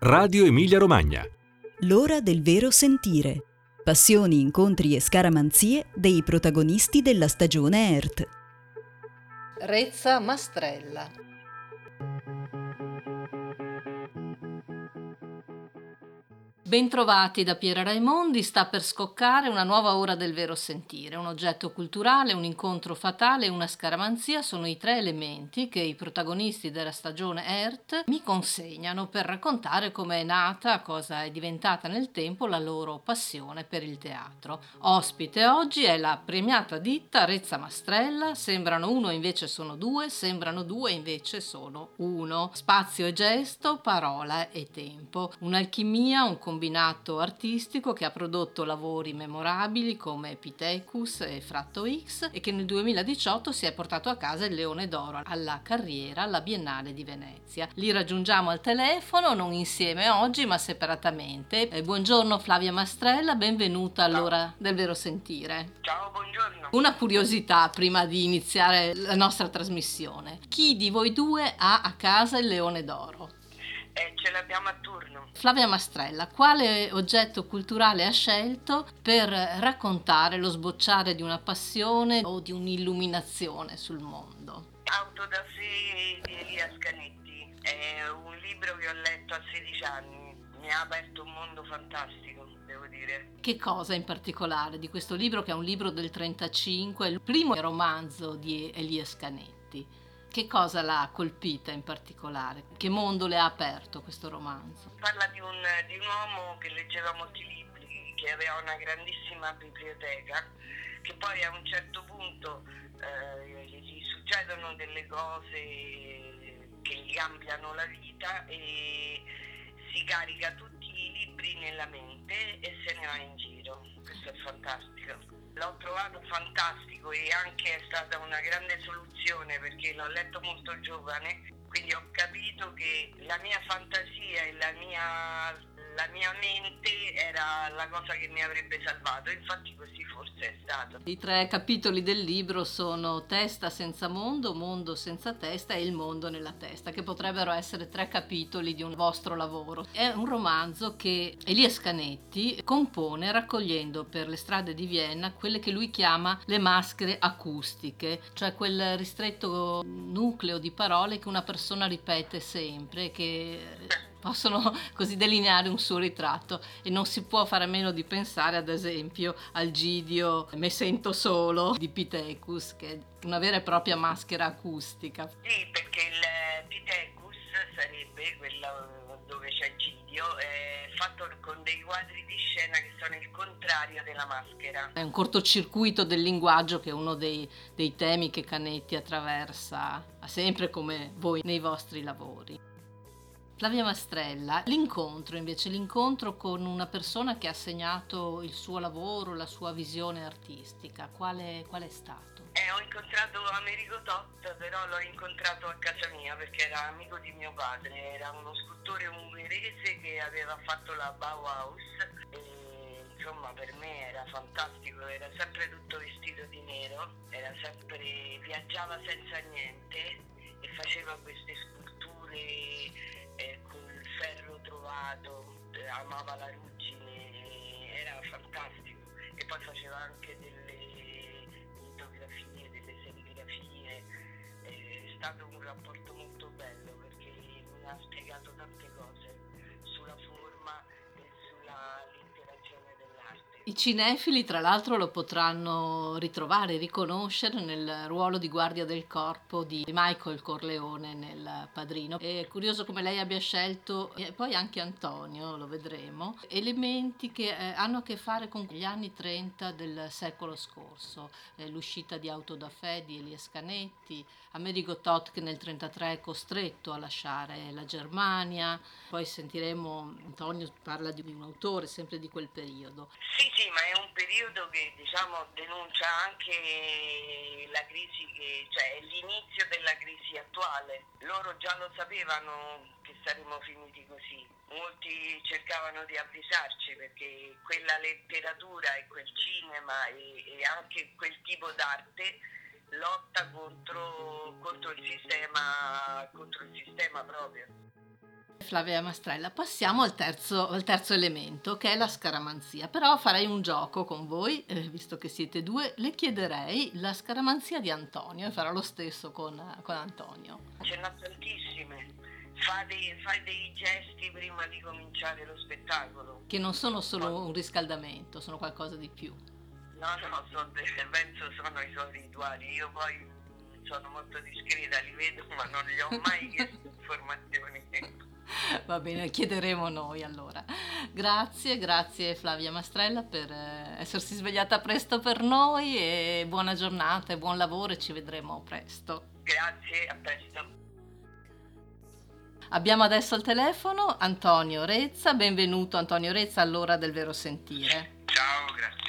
Radio Emilia Romagna. L'ora del vero sentire. Passioni, incontri e scaramanzie dei protagonisti della stagione ERT. Rezza Mastrella. Bentrovati da Piera Raimondi, sta per scoccare una nuova ora del vero sentire. Un oggetto culturale, un incontro fatale e una scaramanzia sono i tre elementi che i protagonisti della stagione ERT mi consegnano per raccontare come è nata, cosa è diventata nel tempo la loro passione per il teatro. Ospite oggi è la premiata ditta Rezza Mastrella, sembrano uno invece sono due, sembrano due invece sono uno. Spazio e gesto, parola e tempo. Un'alchimia, un combinato combinato artistico che ha prodotto lavori memorabili come Epithecus e Fratto X e che nel 2018 si è portato a casa il Leone d'Oro alla carriera alla Biennale di Venezia. Li raggiungiamo al telefono, non insieme oggi ma separatamente. Eh, buongiorno Flavia Mastrella, benvenuta all'ora del vero sentire. Ciao, buongiorno. Una curiosità prima di iniziare la nostra trasmissione. Chi di voi due ha a casa il Leone d'Oro? Eh, ce l'abbiamo a turno. Flavia Mastrella, quale oggetto culturale ha scelto per raccontare lo sbocciare di una passione o di un'illuminazione sul mondo? Auto da sé di Elia Scanetti. È un libro che ho letto a 16 anni. Mi ha aperto un mondo fantastico, devo dire. Che cosa in particolare di questo libro, che è un libro del 35, il primo romanzo di Elia Scanetti? Che cosa l'ha colpita in particolare? Che mondo le ha aperto questo romanzo? Parla di un, di un uomo che leggeva molti libri, che aveva una grandissima biblioteca, che poi a un certo punto eh, gli succedono delle cose che gli cambiano la vita e si carica tutti i libri nella mente e se ne va in giro. Questo è fantastico l'ho trovato fantastico e anche è stata una grande soluzione perché l'ho letto molto giovane, quindi ho capito che la mia fantasia e la mia la mia mente era la cosa che mi avrebbe salvato, infatti così forse è stato. I tre capitoli del libro sono Testa senza mondo, Mondo senza testa e Il mondo nella testa, che potrebbero essere tre capitoli di un vostro lavoro. È un romanzo che Elia Scanetti compone raccogliendo per le strade di Vienna quelle che lui chiama le maschere acustiche, cioè quel ristretto nucleo di parole che una persona ripete sempre, che possono così delineare un suo ritratto e non si può fare a meno di pensare ad esempio al Gidio Me sento solo di Pitecus che è una vera e propria maschera acustica. Sì, perché il Pitecus sarebbe quello dove c'è Gidio, è fatto con dei quadri di scena che sono il contrario della maschera. È un cortocircuito del linguaggio che è uno dei, dei temi che Canetti attraversa sempre come voi nei vostri lavori. Flavia Mastrella, l'incontro invece, l'incontro con una persona che ha segnato il suo lavoro, la sua visione artistica, quale, qual è stato? Eh, ho incontrato Amerigo Tot, però l'ho incontrato a casa mia perché era amico di mio padre, era uno scultore ungherese che aveva fatto la Bauhaus e insomma per me era fantastico, era sempre tutto vestito di nero, sempre, viaggiava senza niente e faceva queste sculture eh, col ferro trovato, eh, amava la ruggine, era fantastico. E poi faceva anche delle cinefili tra l'altro lo potranno ritrovare, riconoscere nel ruolo di guardia del corpo di Michael Corleone nel Padrino. È curioso come lei abbia scelto, e poi anche Antonio, lo vedremo, elementi che eh, hanno a che fare con gli anni 30 del secolo scorso, eh, l'uscita di Auto da Fè di Elias Canetti, Amerigo Tot che nel 1933 è costretto a lasciare la Germania, poi sentiremo Antonio parla di un autore sempre di quel periodo. Sì, sì, ma è un periodo che diciamo, denuncia anche la crisi, che, cioè l'inizio della crisi attuale. Loro già lo sapevano che saremmo finiti così. Molti cercavano di avvisarci perché quella letteratura e quel cinema e, e anche quel tipo d'arte lotta contro, contro, il sistema, contro il sistema proprio. Flavia Mastrella. Passiamo al terzo, al terzo, elemento, che è la scaramanzia. Però farei un gioco con voi, eh, visto che siete due. Le chiederei la scaramanzia di Antonio e farò lo stesso con, con Antonio. Ce n'ha tantissime. Fa dei, fai dei gesti prima di cominciare lo spettacolo. Che non sono solo un riscaldamento, sono qualcosa di più. No, no, sono, penso sono i suoi rituali. Io poi sono molto discreta, li vedo, ma non gli ho mai chiesto informazioni. Va bene, chiederemo noi allora. Grazie, grazie Flavia Mastrella per eh, essersi svegliata presto per noi e buona giornata e buon lavoro e ci vedremo presto. Grazie, a presto. Abbiamo adesso al telefono Antonio Rezza, benvenuto Antonio Rezza all'ora del vero sentire. Ciao, grazie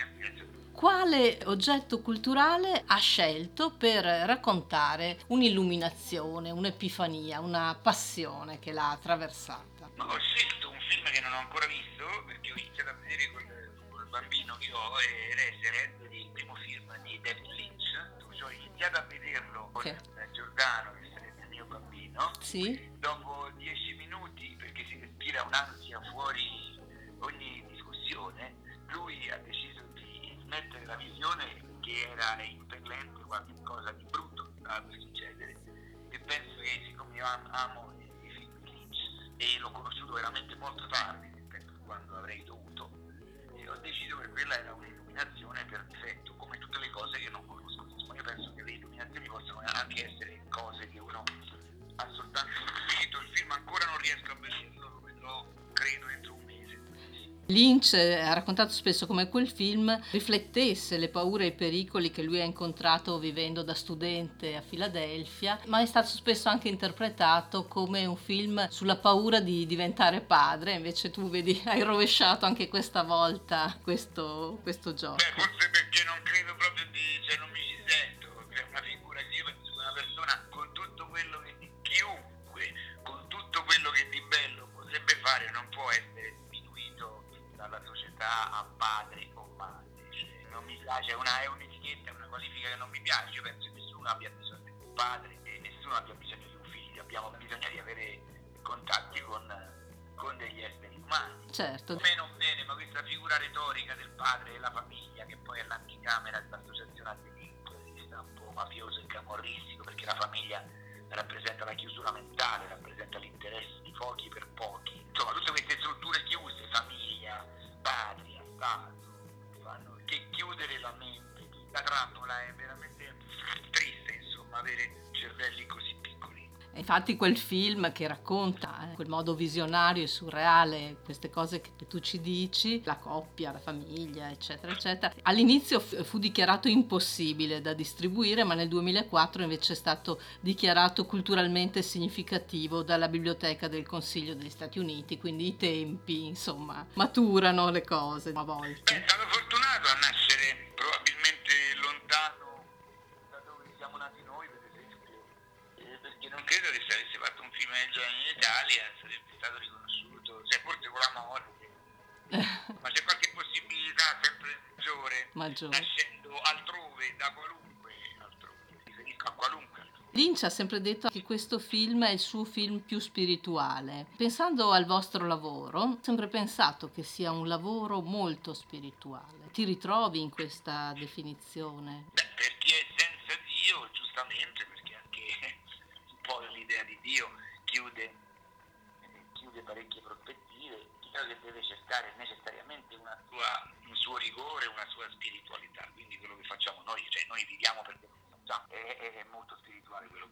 quale oggetto culturale ha scelto per raccontare un'illuminazione, un'epifania, una passione che l'ha attraversata? Ma ho scelto un film che non ho ancora visto perché ho iniziato a vedere col, col bambino che ho e Resident, il primo film di David Lynch. Ho iniziato a vederlo con okay. Giordano, che sarebbe il mio bambino. Sì. Dopo dieci minuti, perché si respira un'ansia fuori ogni discussione, lui ha deciso trasmettere la visione che era impellente, qualcosa di brutto stava per succedere. E penso che siccome io amo i film di Lynch e l'ho conosciuto veramente molto tardi rispetto a quando avrei dovuto ho deciso che quella era un'illuminazione per difetto come tutte le cose che non conosco. Io penso che le illuminazioni possono anche essere cose che uno ha soltanto intuito il film ancora non riesco a vederlo lo vedrò credo entro un Lynch ha raccontato spesso come quel film riflettesse le paure e i pericoli che lui ha incontrato vivendo da studente a Filadelfia, ma è stato spesso anche interpretato come un film sulla paura di diventare padre, invece tu vedi hai rovesciato anche questa volta questo, questo gioco. Beh, forse perché non credo proprio di, cioè non mi ci sento, è una figura che io penso una persona con tutto quello che chiunque, con tutto quello che di bello potrebbe fare non può essere dalla società a padre o madre. Cioè, non mi piace, è, una, è un'etichetta, è una qualifica che non mi piace. Io penso che nessuno abbia bisogno di un padre e nessuno abbia bisogno di un figlio. Abbiamo bisogno di avere contatti con, con degli esseri umani. Certo. Meno bene, ma questa figura retorica del padre e la famiglia, che poi è l'anticamera dell'associazione a delinquere, sta un po' mafioso e camorristico, perché la famiglia rappresenta la chiusura mentale, rappresenta l'interesse di pochi per pochi. Infatti quel film che racconta in eh, quel modo visionario e surreale queste cose che tu ci dici, la coppia, la famiglia, eccetera, eccetera, all'inizio fu dichiarato impossibile da distribuire, ma nel 2004 invece è stato dichiarato culturalmente significativo dalla Biblioteca del Consiglio degli Stati Uniti, quindi i tempi, insomma, maturano le cose a volte. Beh, sono fortunato a nascere perché non credo che se avesse fatto un film del genere in Italia sarebbe stato riconosciuto, cioè forse con la morte, ma c'è qualche possibilità sempre maggiore, maggiore. nascendo altrove, da qualunque altrove, mi riferisco a qualunque altrove. Lynch ha sempre detto che questo film è il suo film più spirituale. Pensando al vostro lavoro, ho sempre pensato che sia un lavoro molto spirituale. Ti ritrovi in questa definizione? Beh, per chi è senza Dio, giustamente, perché l'idea di Dio chiude, eh, chiude parecchie prospettive, chiaro che deve cercare necessariamente sua, un suo rigore, una sua spiritualità, quindi quello che facciamo noi, cioè noi viviamo per quello che facciamo, è, è, è molto spirituale quello,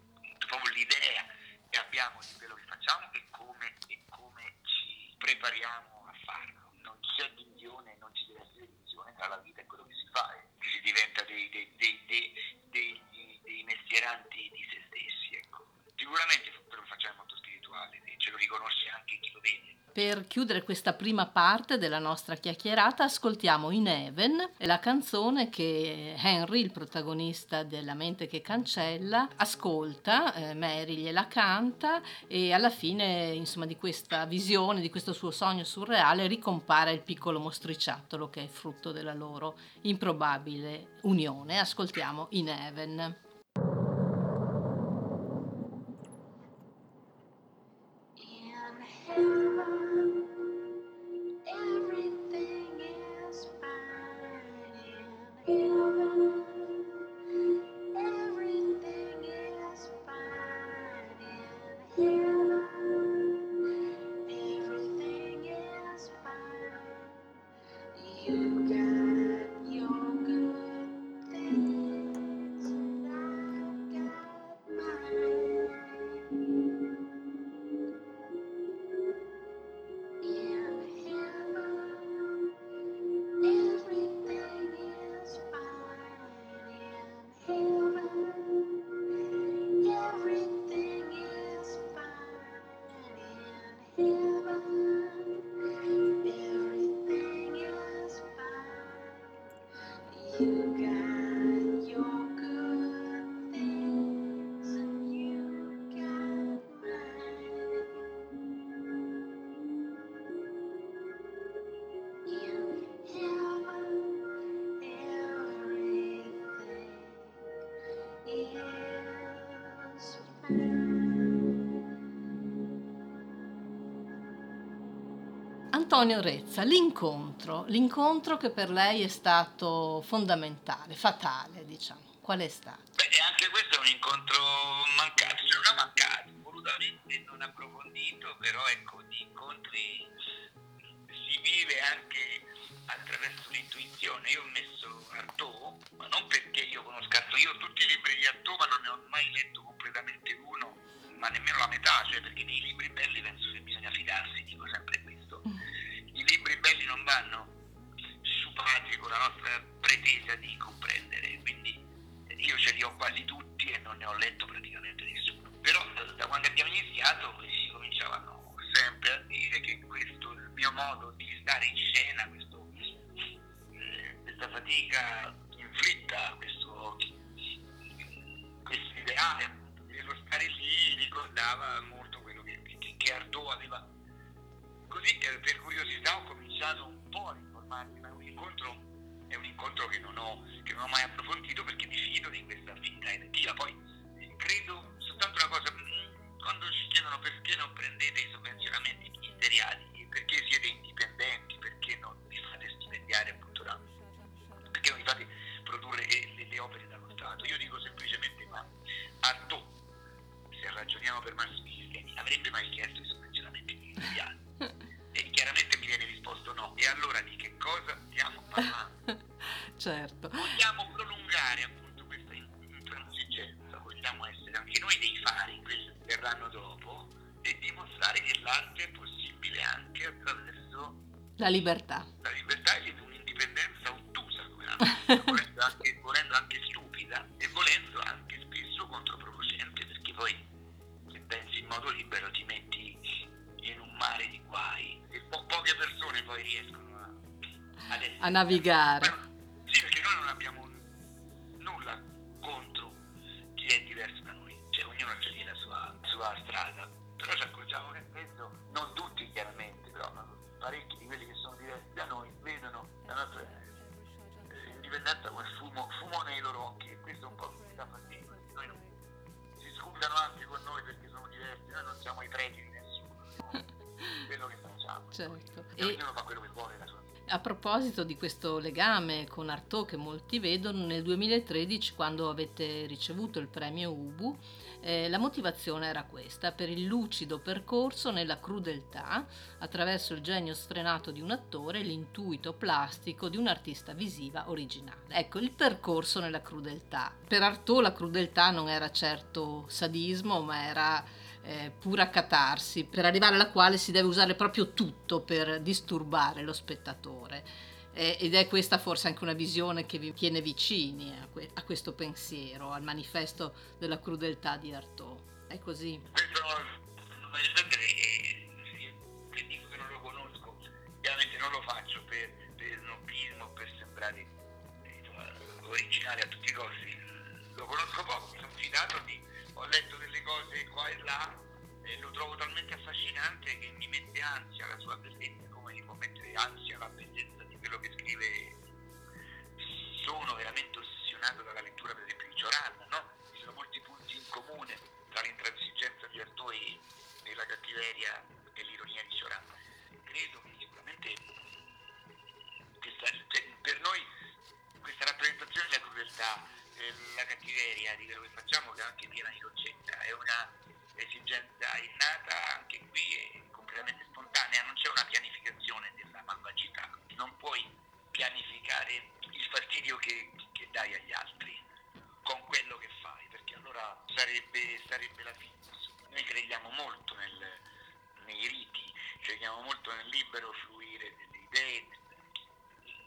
proprio l'idea che abbiamo di quello che facciamo e come, e come ci prepariamo a farlo. Non c'è divisione, non ci deve essere divisione tra la vita e quello che si fa, eh. si diventa dei, dei, dei, dei, dei mestieranti di se stessi. Sicuramente quello che facciamo è molto spirituale, ce lo riconosce anche chi lo vede. Per chiudere questa prima parte della nostra chiacchierata ascoltiamo In Heaven, la canzone che Henry, il protagonista della mente che cancella, ascolta, eh, Mary gliela canta e alla fine insomma, di questa visione, di questo suo sogno surreale ricompare il piccolo mostriciattolo che è frutto della loro improbabile unione. Ascoltiamo In Heaven. Antonio Rezza, l'incontro, l'incontro che per lei è stato fondamentale, fatale, diciamo. Qual è stato? Beh, anche questo è un incontro mancato, cioè non mancato, volutamente non approfondito, però ecco, di incontri si vive anche attraverso l'intuizione. Io ho messo Artaud, ma non perché io conosco Artaud, io tutti i libri di Artaud, ma non ne ho mai letto completamente uno, ma nemmeno la metà, cioè perché nei libri belli penso che bisogna fidarsi, dico sempre non vanno sciupati con la nostra pretesa di comprendere, quindi io ce li ho quasi tutti e non ne ho letto praticamente nessuno. Però da quando abbiamo iniziato si cominciavano sempre a dire che questo il mio modo di stare in scena, questo, eh, questa fatica inflitta, questo, questo ideale dello stare lì ricordava molto quello che, che, Artaud aveva. Così eh, per curiosità che non ho mai approfondito perché l'arte è possibile anche attraverso La libertà. la libertà e un'indipendenza ottusa, come volendo anche, volendo anche stupida e volendo anche spesso controproducente, perché poi se pensi in modo libero ti metti in un mare di guai e po- poche persone poi riescono a, essere A navigare. Certo. E E ognuno fa quello che vuole la sua vita. a proposito di questo legame con Artaud che molti vedono, nel 2013 quando avete ricevuto il premio Ubu, eh, la motivazione era questa, per il lucido percorso nella crudeltà, attraverso il genio sfrenato di un attore e l'intuito plastico di un'artista visiva originale. Ecco, il percorso nella crudeltà. Per Artaud la crudeltà non era certo sadismo, ma era eh, pura catarsi, per arrivare alla quale si deve usare proprio tutto per disturbare lo spettatore. Eh, ed è questa forse anche una visione che vi tiene vicini a, que- a questo pensiero, al manifesto della crudeltà di Artaud. È così? Questo nel libero fluire delle idee,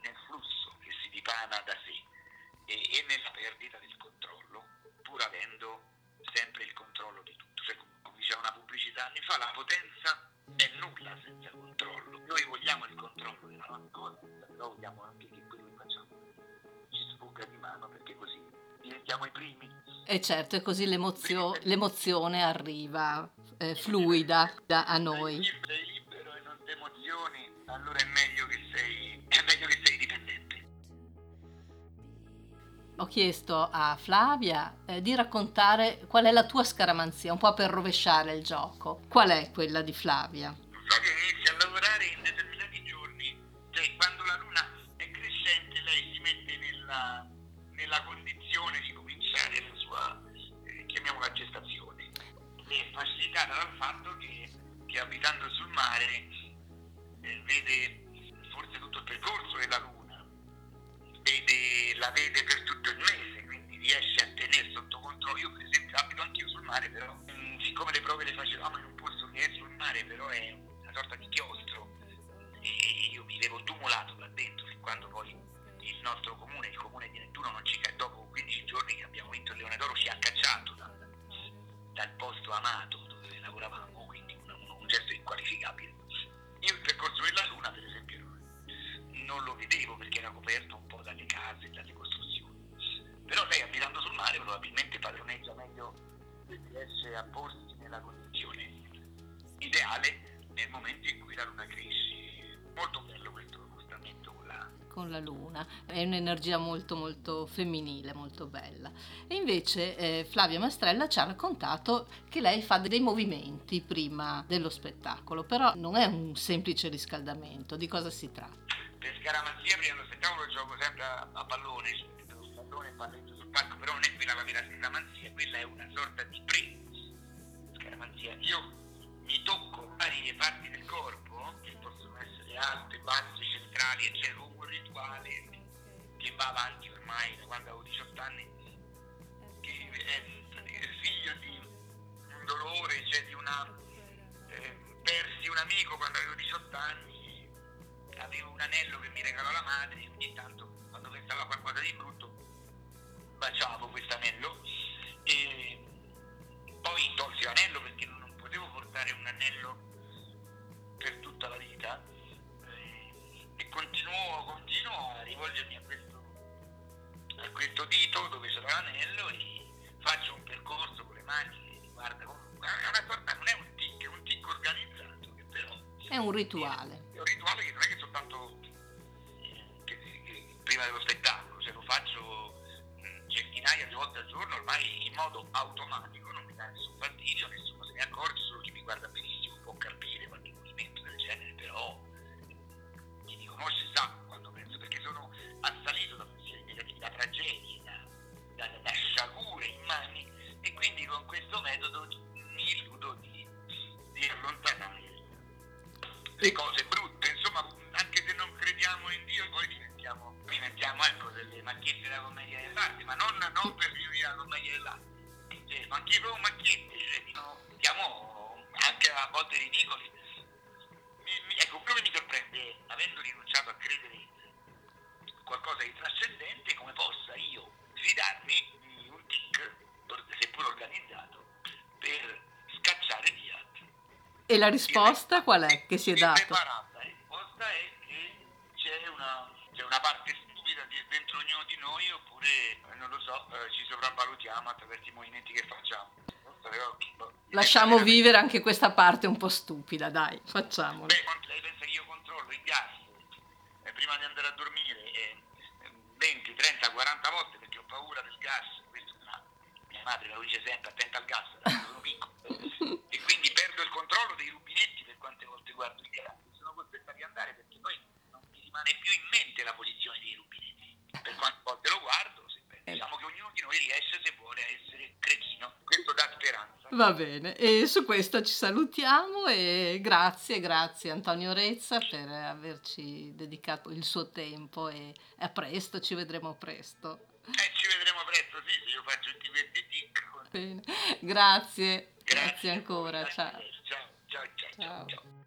nel flusso che si dipana da sé e, e nella perdita del controllo, pur avendo sempre il controllo di tutto. Cioè, come diceva una pubblicità anni fa, la potenza è nulla senza controllo. Noi vogliamo il controllo della cosa, però vogliamo anche che quello che facciamo ci sfugga di mano perché così diventiamo i primi. E certo, e così l'emozio- l'emozione arriva eh, fluida da, a noi. Allora è meglio che sei, è meglio che sei dipendente. Ho chiesto a Flavia eh, di raccontare qual è la tua scaramanzia, un po' per rovesciare il gioco. Qual è quella di Flavia? Flavia inizia mare, però è una sorta di chiostro, e io vivevo tumulato là dentro un'energia molto molto femminile, molto bella. E invece eh, Flavia Mastrella ci ha raccontato che lei fa dei movimenti prima dello spettacolo, però non è un semplice riscaldamento, di cosa si tratta? per scaramanzia prima dello spettacolo gioco sempre a, a pallone, sullo pallone palletto sul palco, però non è quella la vera scaramanzia, quella è una sorta di pre scaramanzia. Io mi tocco varie parti del corpo, che possono essere alte, basse, centrali, e c'è un rituale che va avanti ormai da quando avevo 18 anni, che è, figlio di un dolore, cioè di una... eh, persi un amico quando avevo 18 anni, avevo un anello che mi regalò la madre, ogni tanto quando pensavo a qualcosa di brutto baciavo questo anello e poi tolsi l'anello perché non potevo portare un anello un rituale E la risposta qual è che si è? Impreparata. La risposta è che c'è una, c'è una parte stupida dentro ognuno di noi oppure, eh, non lo so, eh, ci sopravvalutiamo attraverso i movimenti che facciamo. Lasciamo vivere anche questa parte un po' stupida, dai, facciamola. Beh, lei pensa che io controllo il gas eh, prima di andare a dormire eh, 20, 30, 40 volte perché ho paura del gas, questo ma mia madre lo dice sempre, attenta al gas, da quando sono piccolo. e quindi perdo il controllo dei rubinetti per quante volte guardo il gas, sono costretto a riandare perché poi non mi rimane più in mente la posizione dei rubinetti, per quante volte lo guardo, se- diciamo che ognuno di noi riesce se vuole a essere credibile Va bene, e su questo ci salutiamo e grazie, grazie Antonio Rezza per averci dedicato il suo tempo e a presto, ci vedremo presto. Eh, ci vedremo presto, sì, se io faccio tutti questi tic. Bene, grazie, Grazie, ancora, ciao. ciao, ciao, ciao. ciao. ciao.